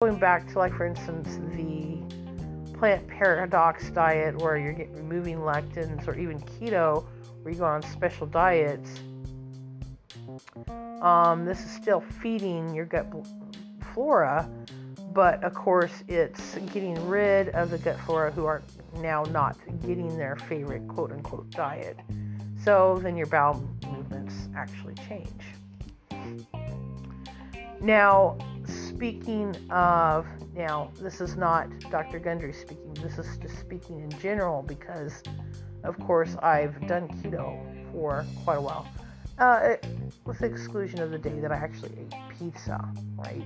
going back to like for instance the plant paradox diet where you're getting, removing lectins or even keto where you go on special diets um, this is still feeding your gut flora but of course it's getting rid of the gut flora who are now not getting their favorite quote unquote diet. So then your bowel movements actually change. Now speaking of, now, this is not Dr. Gundry speaking, this is just speaking in general because, of course, I've done keto for quite a while, uh, with the exclusion of the day that I actually ate pizza, right?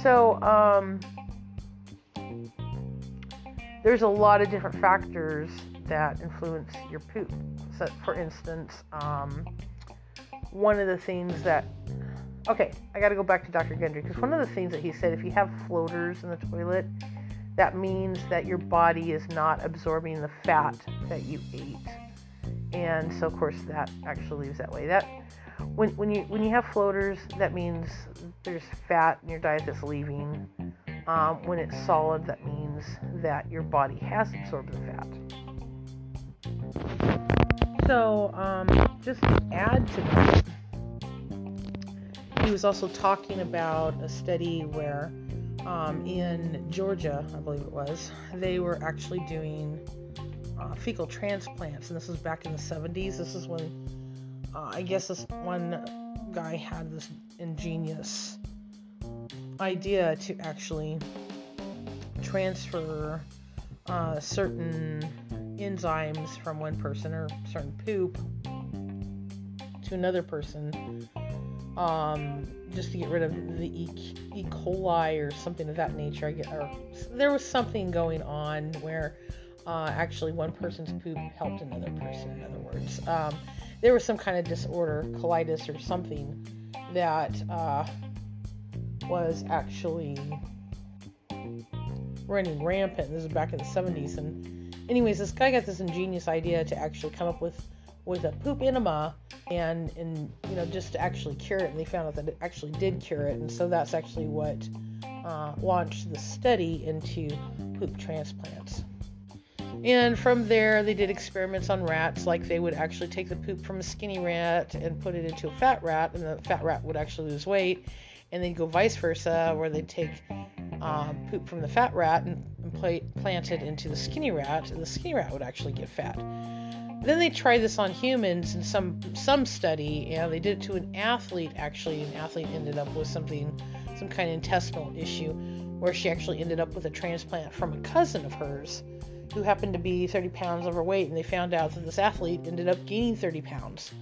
So, um, there's a lot of different factors that influence your poop. So, for instance, um, one of the things that okay, I got to go back to Dr. Gundry because one of the things that he said if you have floaters in the toilet, that means that your body is not absorbing the fat that you ate. And so, of course, that actually leaves that way. That when, when you when you have floaters, that means there's fat in your diet that's leaving. Um, when it's solid, that means that your body has absorbed the fat. So, um, just add to that he was also talking about a study where um, in Georgia, I believe it was, they were actually doing uh, fecal transplants, and this was back in the 70s. This is when uh, I guess this one guy had this ingenious idea to actually transfer uh, certain enzymes from one person or certain poop to another person um, just to get rid of the E. coli or something of that nature. I get, or there was something going on where uh, actually one person's poop helped another person. In other words, um, there was some kind of disorder, colitis or something, that uh, was actually running rampant. This is back in the 70s, and anyways, this guy got this ingenious idea to actually come up with with a poop enema and and you know just to actually cure it. And they found out that it actually did cure it. And so that's actually what uh, launched the study into poop transplants. And from there they did experiments on rats. Like they would actually take the poop from a skinny rat and put it into a fat rat and the fat rat would actually lose weight. And then go vice versa where they'd take um, poop from the fat rat and, and plant it into the skinny rat and the skinny rat would actually get fat then they tried this on humans in some some study, and they did it to an athlete. Actually, an athlete ended up with something, some kind of intestinal issue, where she actually ended up with a transplant from a cousin of hers, who happened to be 30 pounds overweight, and they found out that this athlete ended up gaining 30 pounds.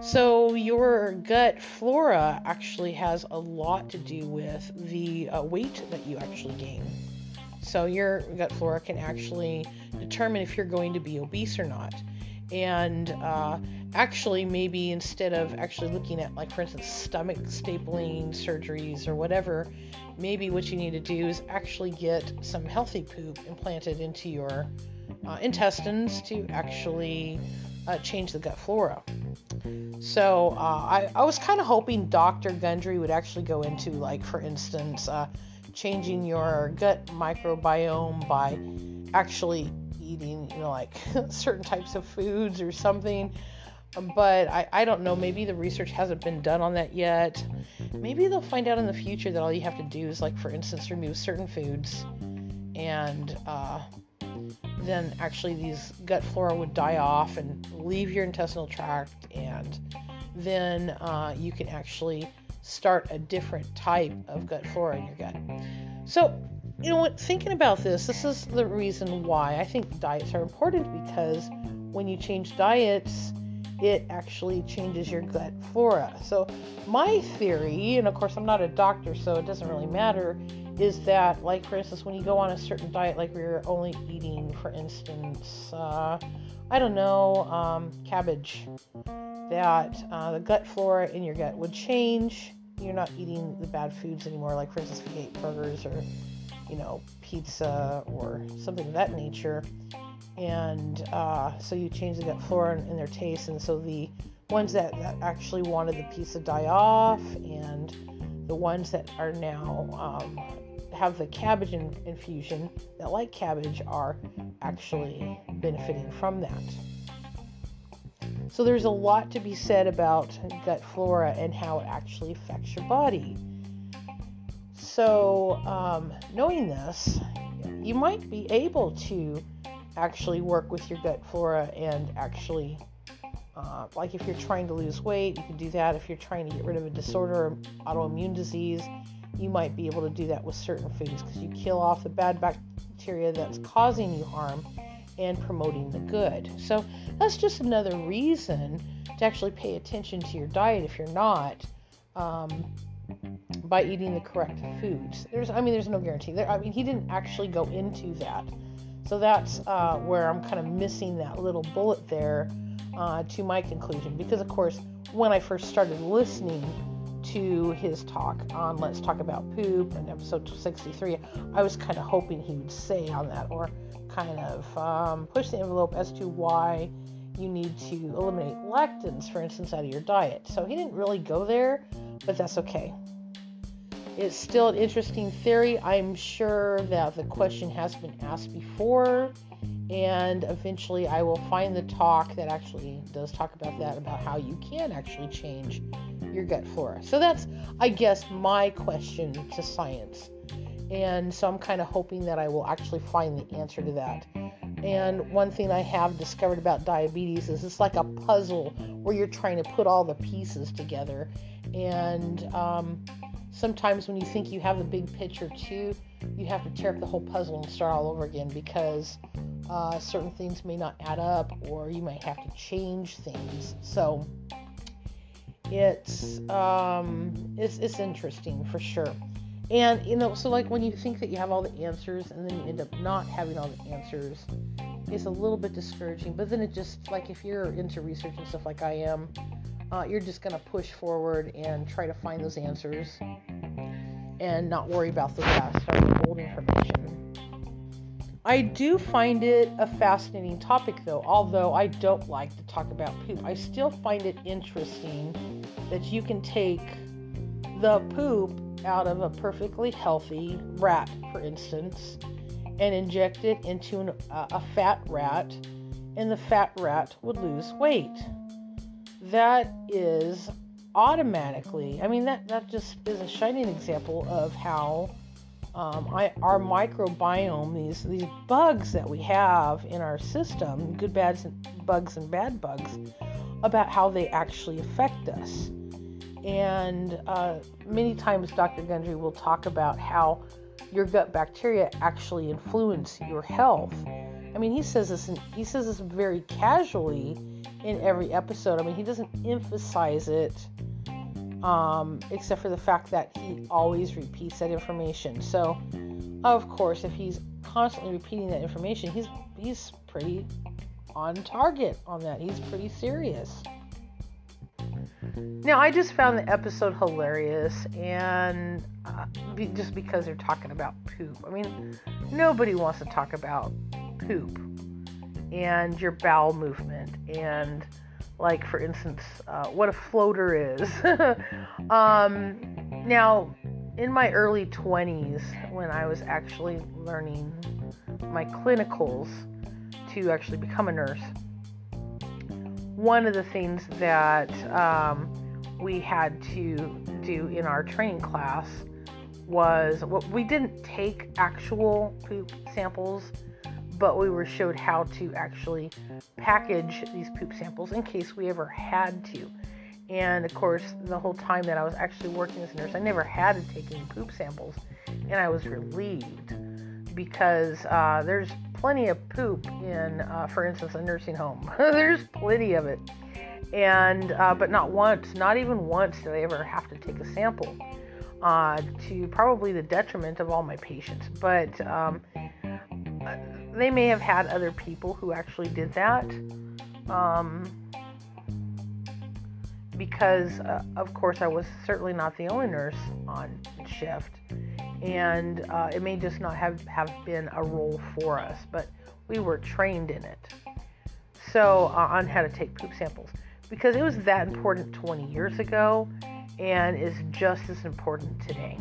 So your gut flora actually has a lot to do with the uh, weight that you actually gain. So your gut flora can actually determine if you're going to be obese or not and uh, actually maybe instead of actually looking at like for instance stomach stapling surgeries or whatever maybe what you need to do is actually get some healthy poop implanted into your uh, intestines to actually uh, change the gut flora. So uh, I, I, was kind of hoping dr gundry would actually go into like for instance uh, changing your gut microbiome by actually eating, you know, like certain types of foods or something. But I, I don't know. Maybe the research hasn't been done on that yet. Maybe they'll find out in the future that all you have to do is, like, for instance, remove certain foods, and uh, then actually these gut flora would die off and leave your intestinal tract, and then uh, you can actually start a different type of gut flora in your gut. So you know what, thinking about this, this is the reason why I think diets are important because when you change diets, it actually changes your gut flora. So, my theory, and of course, I'm not a doctor, so it doesn't really matter, is that, like, for instance, when you go on a certain diet, like we're only eating, for instance, uh, I don't know, um, cabbage, that uh, the gut flora in your gut would change. You're not eating the bad foods anymore, like, for instance, if you ate burgers or you know, pizza or something of that nature. And uh, so you change the gut flora in their taste. And so the ones that, that actually wanted the pizza die off and the ones that are now um, have the cabbage in, infusion that like cabbage are actually benefiting from that. So there's a lot to be said about gut flora and how it actually affects your body. So um, knowing this, you might be able to actually work with your gut flora and actually uh, like if you're trying to lose weight, you can do that. If you're trying to get rid of a disorder or autoimmune disease, you might be able to do that with certain foods because you kill off the bad bacteria that's causing you harm and promoting the good. So that's just another reason to actually pay attention to your diet if you're not. Um, by eating the correct foods. There's, I mean, there's no guarantee. There, I mean, he didn't actually go into that, so that's uh, where I'm kind of missing that little bullet there uh, to my conclusion. Because, of course, when I first started listening to his talk on Let's Talk About Poop in episode 63, I was kind of hoping he would say on that or kind of um, push the envelope as to why you need to eliminate lectins, for instance, out of your diet. So he didn't really go there, but that's okay. It's still an interesting theory. I'm sure that the question has been asked before and eventually I will find the talk that actually does talk about that about how you can actually change your gut flora. So that's I guess my question to science. And so I'm kind of hoping that I will actually find the answer to that. And one thing I have discovered about diabetes is it's like a puzzle where you're trying to put all the pieces together. And um, sometimes when you think you have the big picture too, you have to tear up the whole puzzle and start all over again because uh, certain things may not add up or you might have to change things. So it's um, it's it's interesting for sure. And you know, so like when you think that you have all the answers and then you end up not having all the answers, it's a little bit discouraging. But then it just like if you're into research and stuff like I am, uh, you're just gonna push forward and try to find those answers and not worry about the or the old information. I do find it a fascinating topic, though. Although I don't like to talk about poop, I still find it interesting that you can take the poop out of a perfectly healthy rat, for instance, and inject it into an, uh, a fat rat, and the fat rat would lose weight. That is automatically, I mean, that, that just is a shining example of how um, I, our microbiome, these these bugs that we have in our system, good bad bugs and bad bugs, about how they actually affect us. And uh, many times, Dr. Gundry will talk about how your gut bacteria actually influence your health. I mean, he says this. In, he says this very casually in every episode. I mean, he doesn't emphasize it um, except for the fact that he always repeats that information. So, of course, if he's constantly repeating that information, he's he's pretty on target on that. He's pretty serious. Now, I just found the episode hilarious, and uh, be, just because they're talking about poop. I mean, nobody wants to talk about poop and your bowel movement. And like for instance uh, what a floater is. Um, now in my early 20s when i was actually learning my clinicals to actually become a nurse one of the things that um, we had to do in our training class was what well, we didn't take actual poop samples but we were showed how to actually package these poop samples in case we ever had to. And of course, the whole time that I was actually working as a nurse, I never had to take any poop samples, and I was relieved because uh, there's plenty of poop in, uh, for instance, a nursing home. there's plenty of it, and uh, but not once, not even once, did I ever have to take a sample. Uh, to probably the detriment of all my patients, but um, they may have had other people who actually did that. Um, because, uh, of course, I was certainly not the only nurse on shift, and uh, it may just not have, have been a role for us, but we were trained in it. So, uh, on how to take poop samples, because it was that important 20 years ago and is just as important today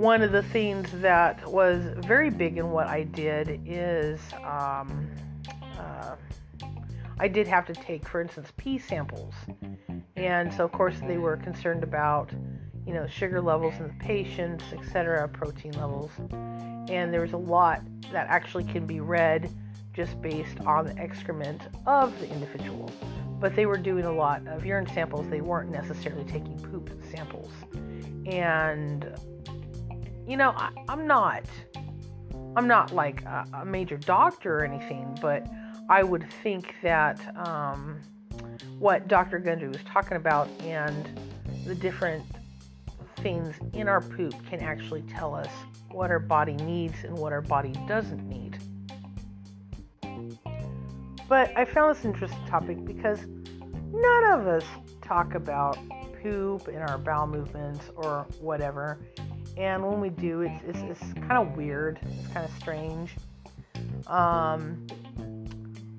one of the things that was very big in what I did is um, uh, I did have to take, for instance, pee samples. And so, of course, they were concerned about, you know, sugar levels in the patients, etc., protein levels. And there was a lot that actually can be read just based on the excrement of the individual. But they were doing a lot of urine samples, they weren't necessarily taking poop samples. And, you know, I, am not. I'm not like a, a, major doctor or anything, but I would think that um, what Dr. Gundry was talking about and the different things in our poop can actually tell us what our body needs and what our body doesn't need. But I found this interesting topic because none of us talk about poop and our bowel movements or whatever. And when we do, it's, it's, it's kind of weird. It's kind of strange. Um,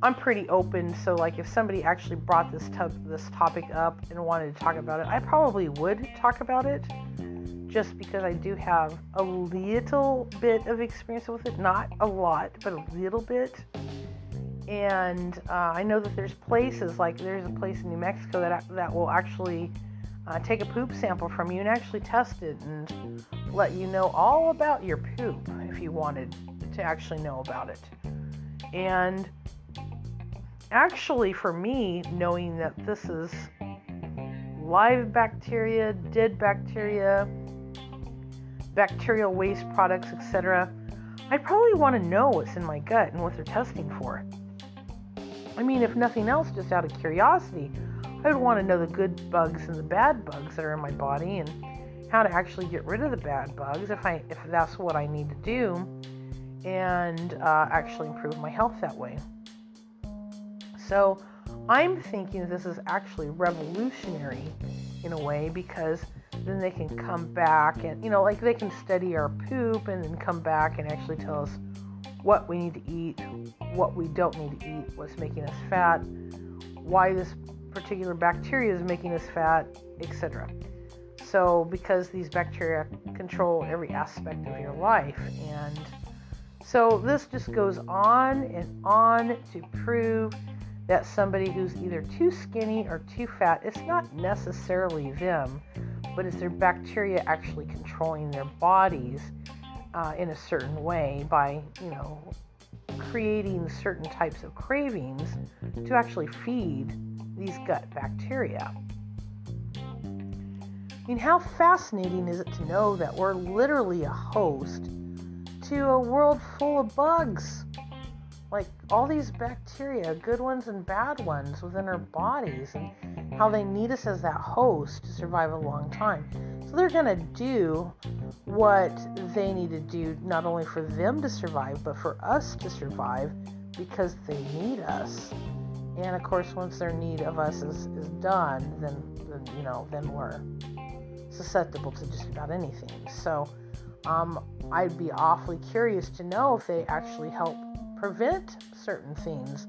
I'm pretty open, so like if somebody actually brought this to- this topic up and wanted to talk about it, I probably would talk about it, just because I do have a little bit of experience with it, not a lot, but a little bit and uh, I know that there's places like there's a place in New Mexico that that will actually uh, take a poop sample from you and actually test it and let you know all about your poop if you wanted to actually know about it. And actually, for me, knowing that this is live bacteria, dead bacteria, bacterial waste products, etc., I probably want to know what's in my gut and what they're testing for. I mean, if nothing else, just out of curiosity, I would want to know the good bugs and the bad bugs that are in my body and how to actually get rid of the bad bugs if I if that's what I need to do and uh, actually improve my health that way. So I'm thinking this is actually revolutionary in a way because then they can come back and you know like they can study our poop and then come back and actually tell us what we need to eat, what we don't need to eat, what's making us fat, why this particular bacteria is making us fat, etc. So, because these bacteria control every aspect of your life, and so this just goes on and on to prove that somebody who's either too skinny or too fat, it's not necessarily them, but it's their bacteria actually controlling their bodies uh, in a certain way by, you know, creating certain types of cravings to actually feed these gut bacteria. I mean, how fascinating is it to know that we're literally a host to a world full of bugs? Like all these bacteria, good ones and bad ones within our bodies, and how they need us as that host to survive a long time. So they're going to do what they need to do, not only for them to survive, but for us to survive because they need us. And of course, once their need of us is, is done, then, then you know, then we're susceptible to just about anything. So um, I'd be awfully curious to know if they actually help prevent certain things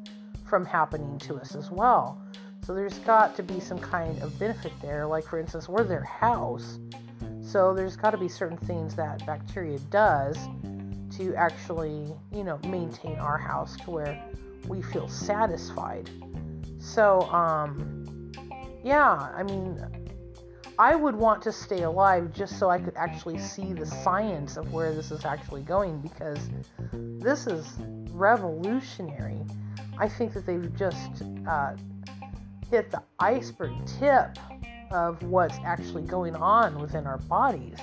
from happening to us as well. So there's got to be some kind of benefit there. Like, for instance, we're their house. So there's got to be certain things that bacteria does to actually, you know, maintain our house to where we feel satisfied. So, um, yeah, I mean, I would want to stay alive just so I could actually see the science of where this is actually going because this is revolutionary. I think that they've just uh, hit the iceberg tip of what's actually going on within our bodies.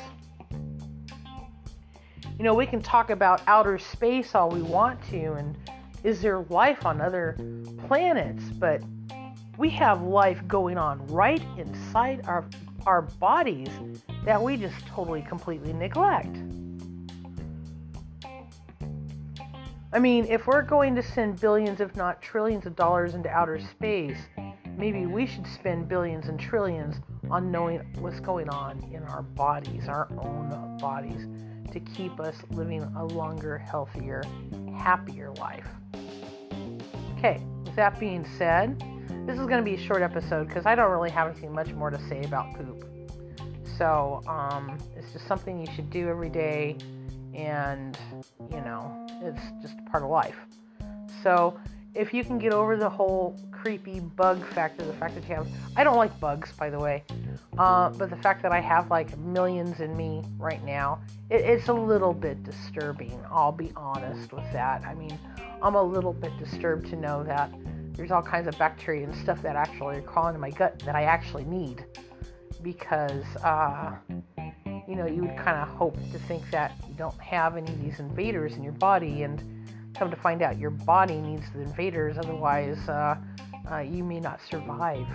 You know, we can talk about outer space all we want to, and is there life on other planets? But we have life going on right inside our, our bodies that we just totally, completely neglect. I mean, if we're going to send billions, if not trillions, of dollars into outer space, maybe we should spend billions and trillions on knowing what's going on in our bodies, our own bodies, to keep us living a longer, healthier, happier life. Okay, with that being said, this is going to be a short episode because I don't really have anything much more to say about poop. So um, it's just something you should do every day, and you know, it's just part of life. So if you can get over the whole creepy bug factor, the fact that you have, I don't like bugs, by the way, uh, but the fact that I have like millions in me right now, it, it's a little bit disturbing. I'll be honest with that. I mean, I'm a little bit disturbed to know that there's all kinds of bacteria and stuff that actually are crawling in my gut that I actually need because, uh, you know, you would kind of hope to think that you don't have any of these invaders in your body and come to find out your body needs the invaders, otherwise, uh, uh, you may not survive.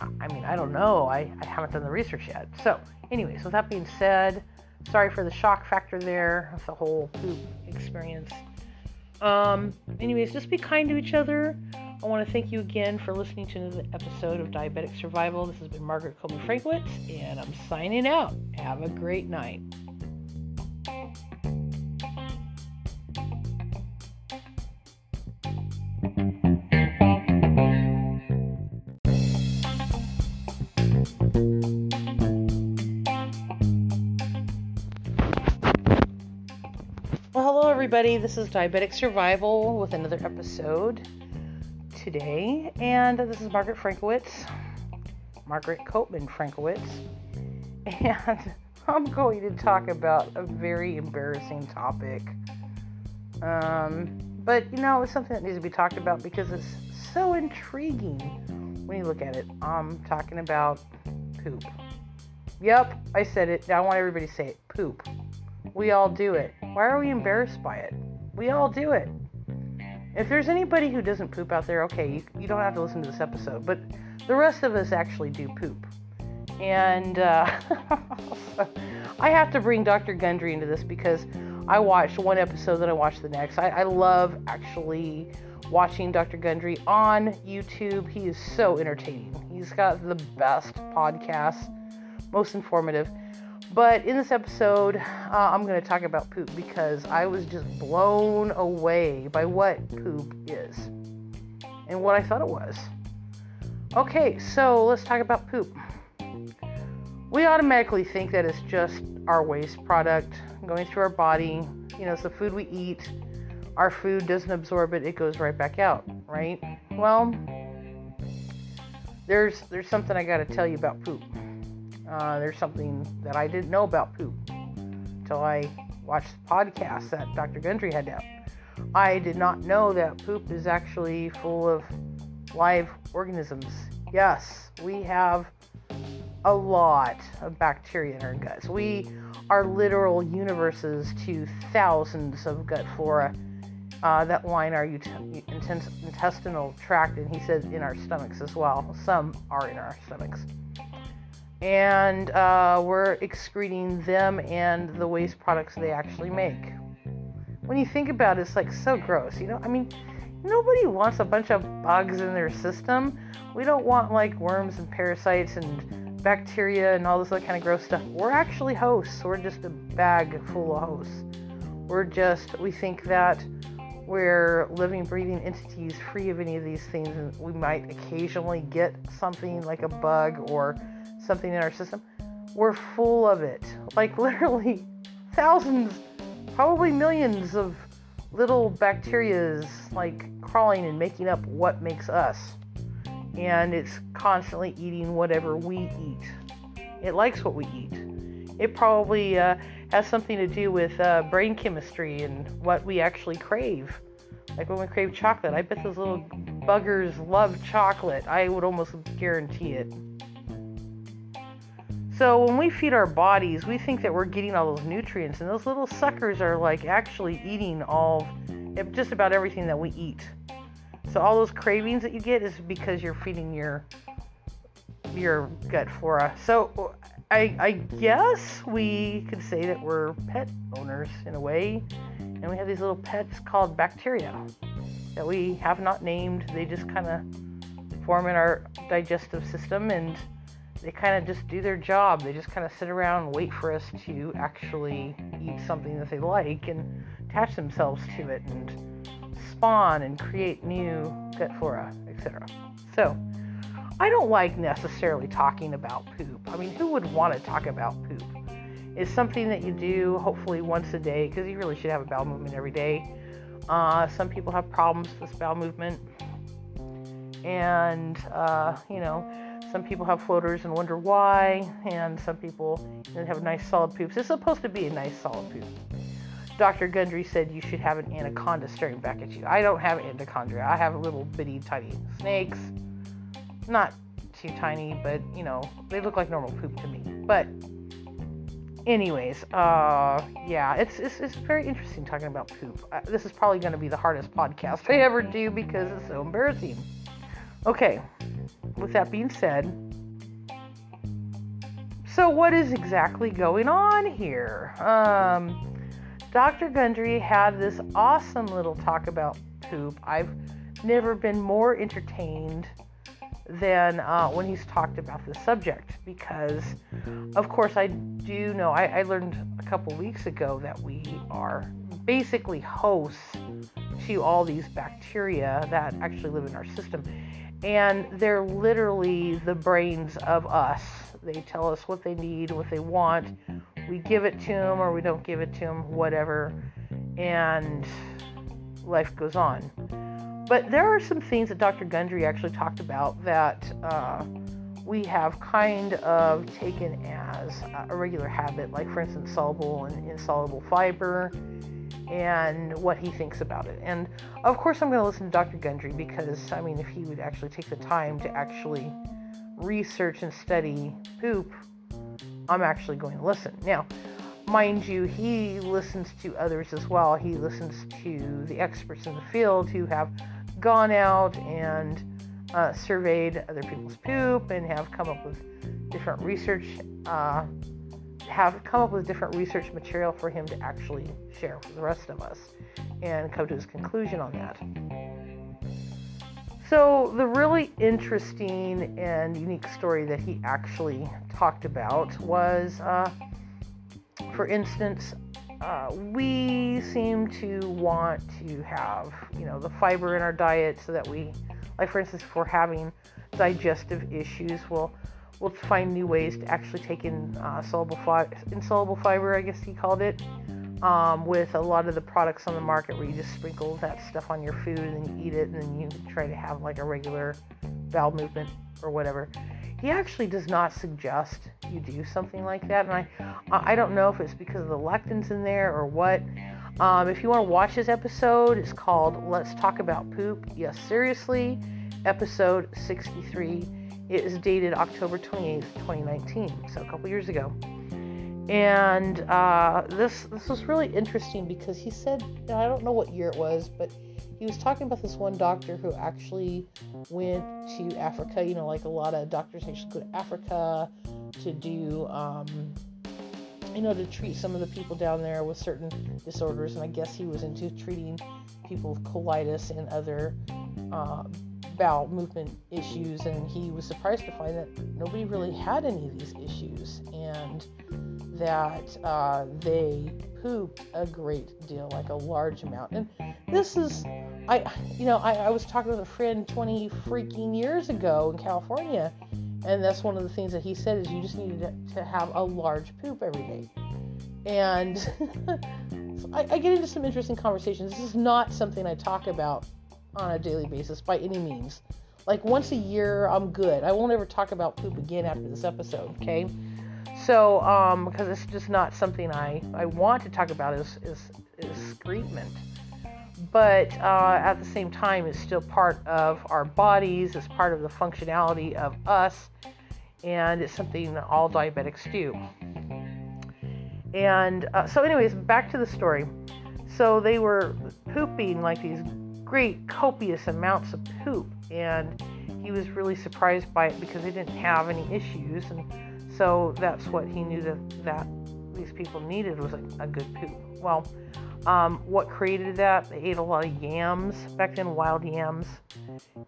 I mean, I don't know. I, I haven't done the research yet. So, anyways, with that being said, sorry for the shock factor there of the whole poop experience. Um, anyways, just be kind to each other. I want to thank you again for listening to another episode of Diabetic Survival. This has been Margaret Coleman Frankwitz, and I'm signing out. Have a great night. Everybody. This is Diabetic Survival with another episode today. And this is Margaret Frankowitz, Margaret Koopman Frankowitz. And I'm going to talk about a very embarrassing topic. Um, but, you know, it's something that needs to be talked about because it's so intriguing when you look at it. I'm talking about poop. Yep, I said it. I want everybody to say it poop. We all do it. Why are we embarrassed by it? We all do it. If there's anybody who doesn't poop out there, okay, you, you don't have to listen to this episode, but the rest of us actually do poop. And uh, I have to bring Dr. Gundry into this because I watched one episode, then I watched the next. I, I love actually watching Dr. Gundry on YouTube. He is so entertaining. He's got the best podcasts, most informative. But in this episode, uh, I'm going to talk about poop because I was just blown away by what poop is and what I thought it was. Okay, so let's talk about poop. We automatically think that it's just our waste product going through our body. You know, it's the food we eat. Our food doesn't absorb it, it goes right back out, right? Well, there's there's something I got to tell you about poop. Uh, there's something that I didn't know about poop until I watched the podcast that Dr. Gundry had out. I did not know that poop is actually full of live organisms. Yes, we have a lot of bacteria in our guts. We are literal universes to thousands of gut flora uh, that line our ut- intestinal tract, and he says in our stomachs as well. Some are in our stomachs and uh, we're excreting them and the waste products they actually make. When you think about it, it's like so gross, you know? I mean, nobody wants a bunch of bugs in their system. We don't want like worms and parasites and bacteria and all this other kind of gross stuff. We're actually hosts. We're just a bag full of hosts. We're just, we think that we're living, breathing entities free of any of these things, and we might occasionally get something like a bug or something in our system, we're full of it. Like literally thousands, probably millions of little bacterias like crawling and making up what makes us. And it's constantly eating whatever we eat. It likes what we eat. It probably uh, has something to do with uh, brain chemistry and what we actually crave. Like when we crave chocolate, I bet those little buggers love chocolate. I would almost guarantee it. So when we feed our bodies, we think that we're getting all those nutrients, and those little suckers are like actually eating all, eh, just about everything that we eat. So all those cravings that you get is because you're feeding your your gut flora. So uh, I, I guess we could say that we're pet owners in a way, and we have these little pets called bacteria that we have not named. They just kind of form in our digestive system and they kind of just do their job. They just kind of sit around and wait for us to actually eat something that they like and attach themselves to it and spawn and create new gut flora, etc. So, I don't like necessarily talking about poop. I mean, who would want to talk about poop? It's something that you do hopefully once a day because you really should have a bowel movement every day. Uh, some people have problems with bowel movement, and uh, you know, some people have floaters and wonder why, and some people have nice solid poops. It's supposed to be a nice solid poop. Dr. Gundry said you should have an anaconda staring back at you. I don't have an anaconda. I have little bitty tiny snakes. Not too tiny, but you know, they look like normal poop to me. But anyways, uh, yeah, it's, it's, it's very interesting talking about poop. Uh, this is probably going to be the hardest podcast I ever do because it's so embarrassing. Okay, with that being said, so what is exactly going on here? Um, Dr. Gundry had this awesome little talk about poop. I've never been more entertained than uh, when he's talked about this subject because, of course, I do know, I, I learned a couple weeks ago that we are basically hosts to all these bacteria that actually live in our system. And they're literally the brains of us. They tell us what they need, what they want, we give it to them or we don't give it to them, whatever, and life goes on. But there are some things that Dr. Gundry actually talked about that uh, we have kind of taken as a regular habit, like, for instance, soluble and insoluble fiber and what he thinks about it. And of course, I'm going to listen to Dr. Gundry because, I mean, if he would actually take the time to actually research and study poop I'm actually going to listen. Now, mind you, he listens to others as well. He listens to the experts in the field who have gone out and uh, surveyed other people's poop and have come up with different research, uh, have come up with different research material for him to actually share with the rest of us and come to his conclusion on that. So, the really interesting and unique story that he actually talked about was, uh, for instance, uh, we seem to want to have, you know, the fiber in our diet so that we, like for instance, if we're having digestive issues, we'll we'll find new ways to actually take in uh, soluble fi- insoluble fiber, I guess he called it, um, with a lot of the products on the market where you just sprinkle that stuff on your food and then you eat it and then you try to have like a regular bowel movement or whatever. He actually does not suggest you do something like that, and I, I don't know if it's because of the lectins in there or what. Um, if you want to watch this episode, it's called "Let's Talk About Poop." Yes, seriously, episode 63. It is dated October 28th, 2019, so a couple years ago. And uh, this this was really interesting because he said I don't know what year it was, but he was talking about this one doctor who actually went to Africa. You know, like a lot of doctors actually go to Africa to do, um, you know, to treat some of the people down there with certain disorders. And I guess he was into treating people with colitis and other uh, bowel movement issues. And he was surprised to find that nobody really had any of these issues. And that uh, they pooped a great deal, like a large amount. And this is, I, you know, I, I was talking with a friend 20 freaking years ago in California, and that's one of the things that he said is you just needed to, have a large poop every day. And so I, I get into some interesting conversations. This is not something I talk about on a daily basis by any means. Like once a year, I'm good. I won't ever talk about poop again after this episode, okay? so um, because it's just not something I, I want to talk about is, is, is. But uh, at the same time, it's still part of our bodies, it's part of the functionality of us, and it's something all diabetics do. And uh, so, anyways, back to the story. So they were pooping like these great copious amounts of poop, and he was really surprised by it because they didn't have any issues. And so that's what he knew that, that these people needed was a, a good poop. Well, um, what created that? They ate a lot of yams, back then wild yams,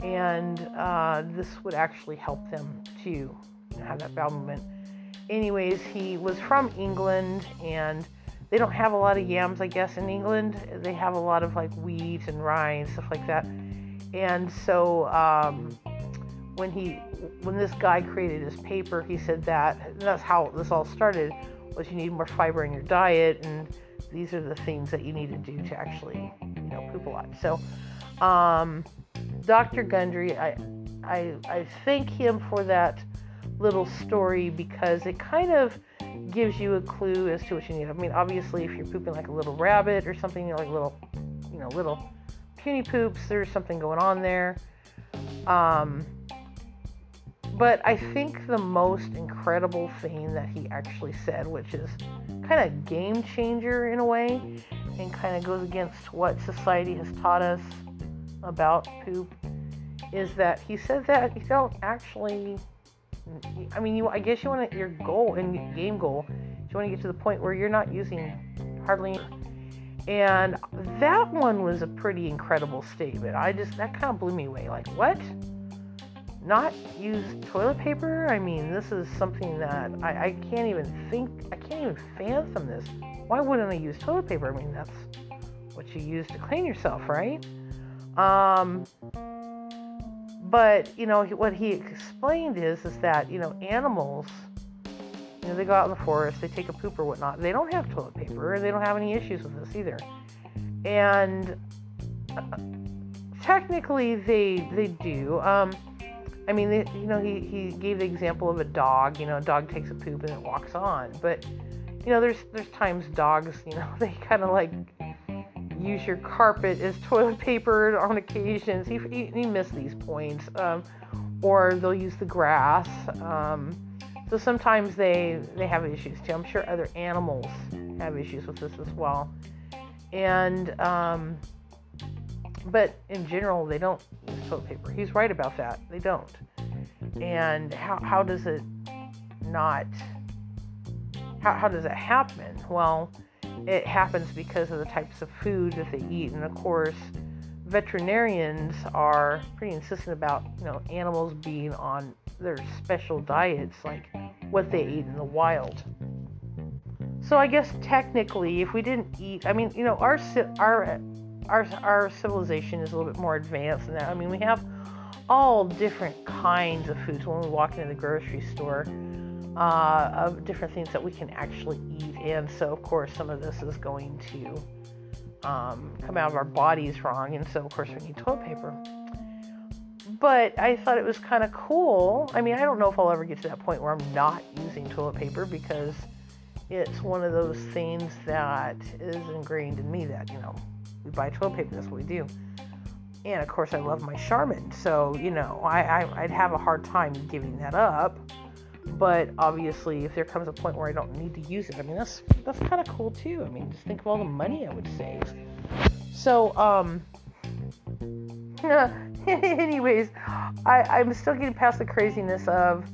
and uh, this would actually help them to have that bowel movement. Anyways, he was from England, and they don't have a lot of yams, I guess, in England. They have a lot of like wheat and rye and stuff like that. And so um, when he when this guy created his paper, he said that that's how this all started was you need more fiber in your diet, and these are the things that you need to do to actually, you know, poop a lot. So, um, Dr. Gundry, I, I, I thank him for that little story because it kind of gives you a clue as to what you need. I mean, obviously, if you're pooping like a little rabbit or something, you know, like little, you know, little puny poops, there's something going on there. Um, but I think the most incredible thing that he actually said, which is kind of game changer in a way, and kind of goes against what society has taught us about poop, is that he said that you don't actually. I mean, you. I guess you want to, your goal and game goal. You want to get to the point where you're not using hardly. And that one was a pretty incredible statement. I just that kind of blew me away. Like what? not use toilet paper? I mean, this is something that I, I can't even think, I can't even fathom this. Why wouldn't I use toilet paper? I mean, that's what you use to clean yourself, right? Um, but you know what he explained is is that you know animals, you know, they go out in the forest, they take a poop or whatnot. They don't have toilet paper, and they don't have any issues with this either. And uh, technically, they they do. Um, I mean, they, you know, he, he gave the example of a dog. You know, a dog takes a poop and it walks on. But, you know, there's there's times dogs, you know, they kind of like use your carpet as toilet paper on occasions. He, he, he missed these points. Um, or they'll use the grass. Um, so sometimes they they have issues too. I'm sure other animals have issues with this as well. And um, but in general, they don't use toilet paper. He's right about that. They don't. And how, how does it not, how, how does it happen? Well, it happens because of the types of food that they eat. And of course, veterinarians are pretty insistent about, you know, animals being on their special diets, like what they eat in the wild. So I guess technically, if we didn't eat, I mean, you know, our our our our civilization is a little bit more advanced than that. I mean, we have all different kinds of foods when we walk into the grocery store uh, of different things that we can actually eat, and so of course some of this is going to um, come out of our bodies wrong, and so of course we need toilet paper. But I thought it was kind of cool. I mean, I don't know if I'll ever get to that point where I'm not using toilet paper because it's one of those things that is ingrained in me that, you know, we buy toilet paper. That's what we do. And of course, I love my Charmin. So, you know, I, I, I'd have a hard time giving that up. But obviously, if there comes a point where I don't need to use it, I mean, that's that's kind of cool too. I mean, just think of all the money I would save. So, um, anyways, I, I'm still getting past the craziness of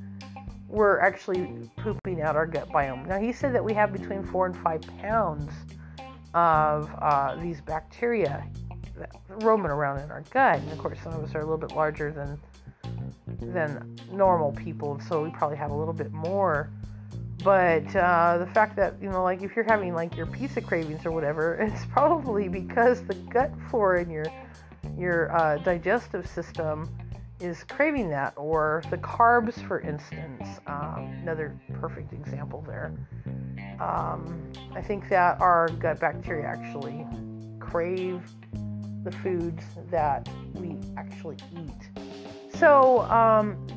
we're actually pooping out our gut biome. Now, he said that we have between four and five pounds of uh, these bacteria roaming around in our gut. And of course, some of us are a little bit larger than than normal people, so we probably have a little bit more. But uh, the fact that you know, like if you're having like your pizza cravings or whatever, it's probably because the gut flora in your your uh, digestive system is craving that, or the carbs, for instance. Um, another perfect example there. Um, I think that our gut bacteria actually crave the foods that we actually eat. So, um, going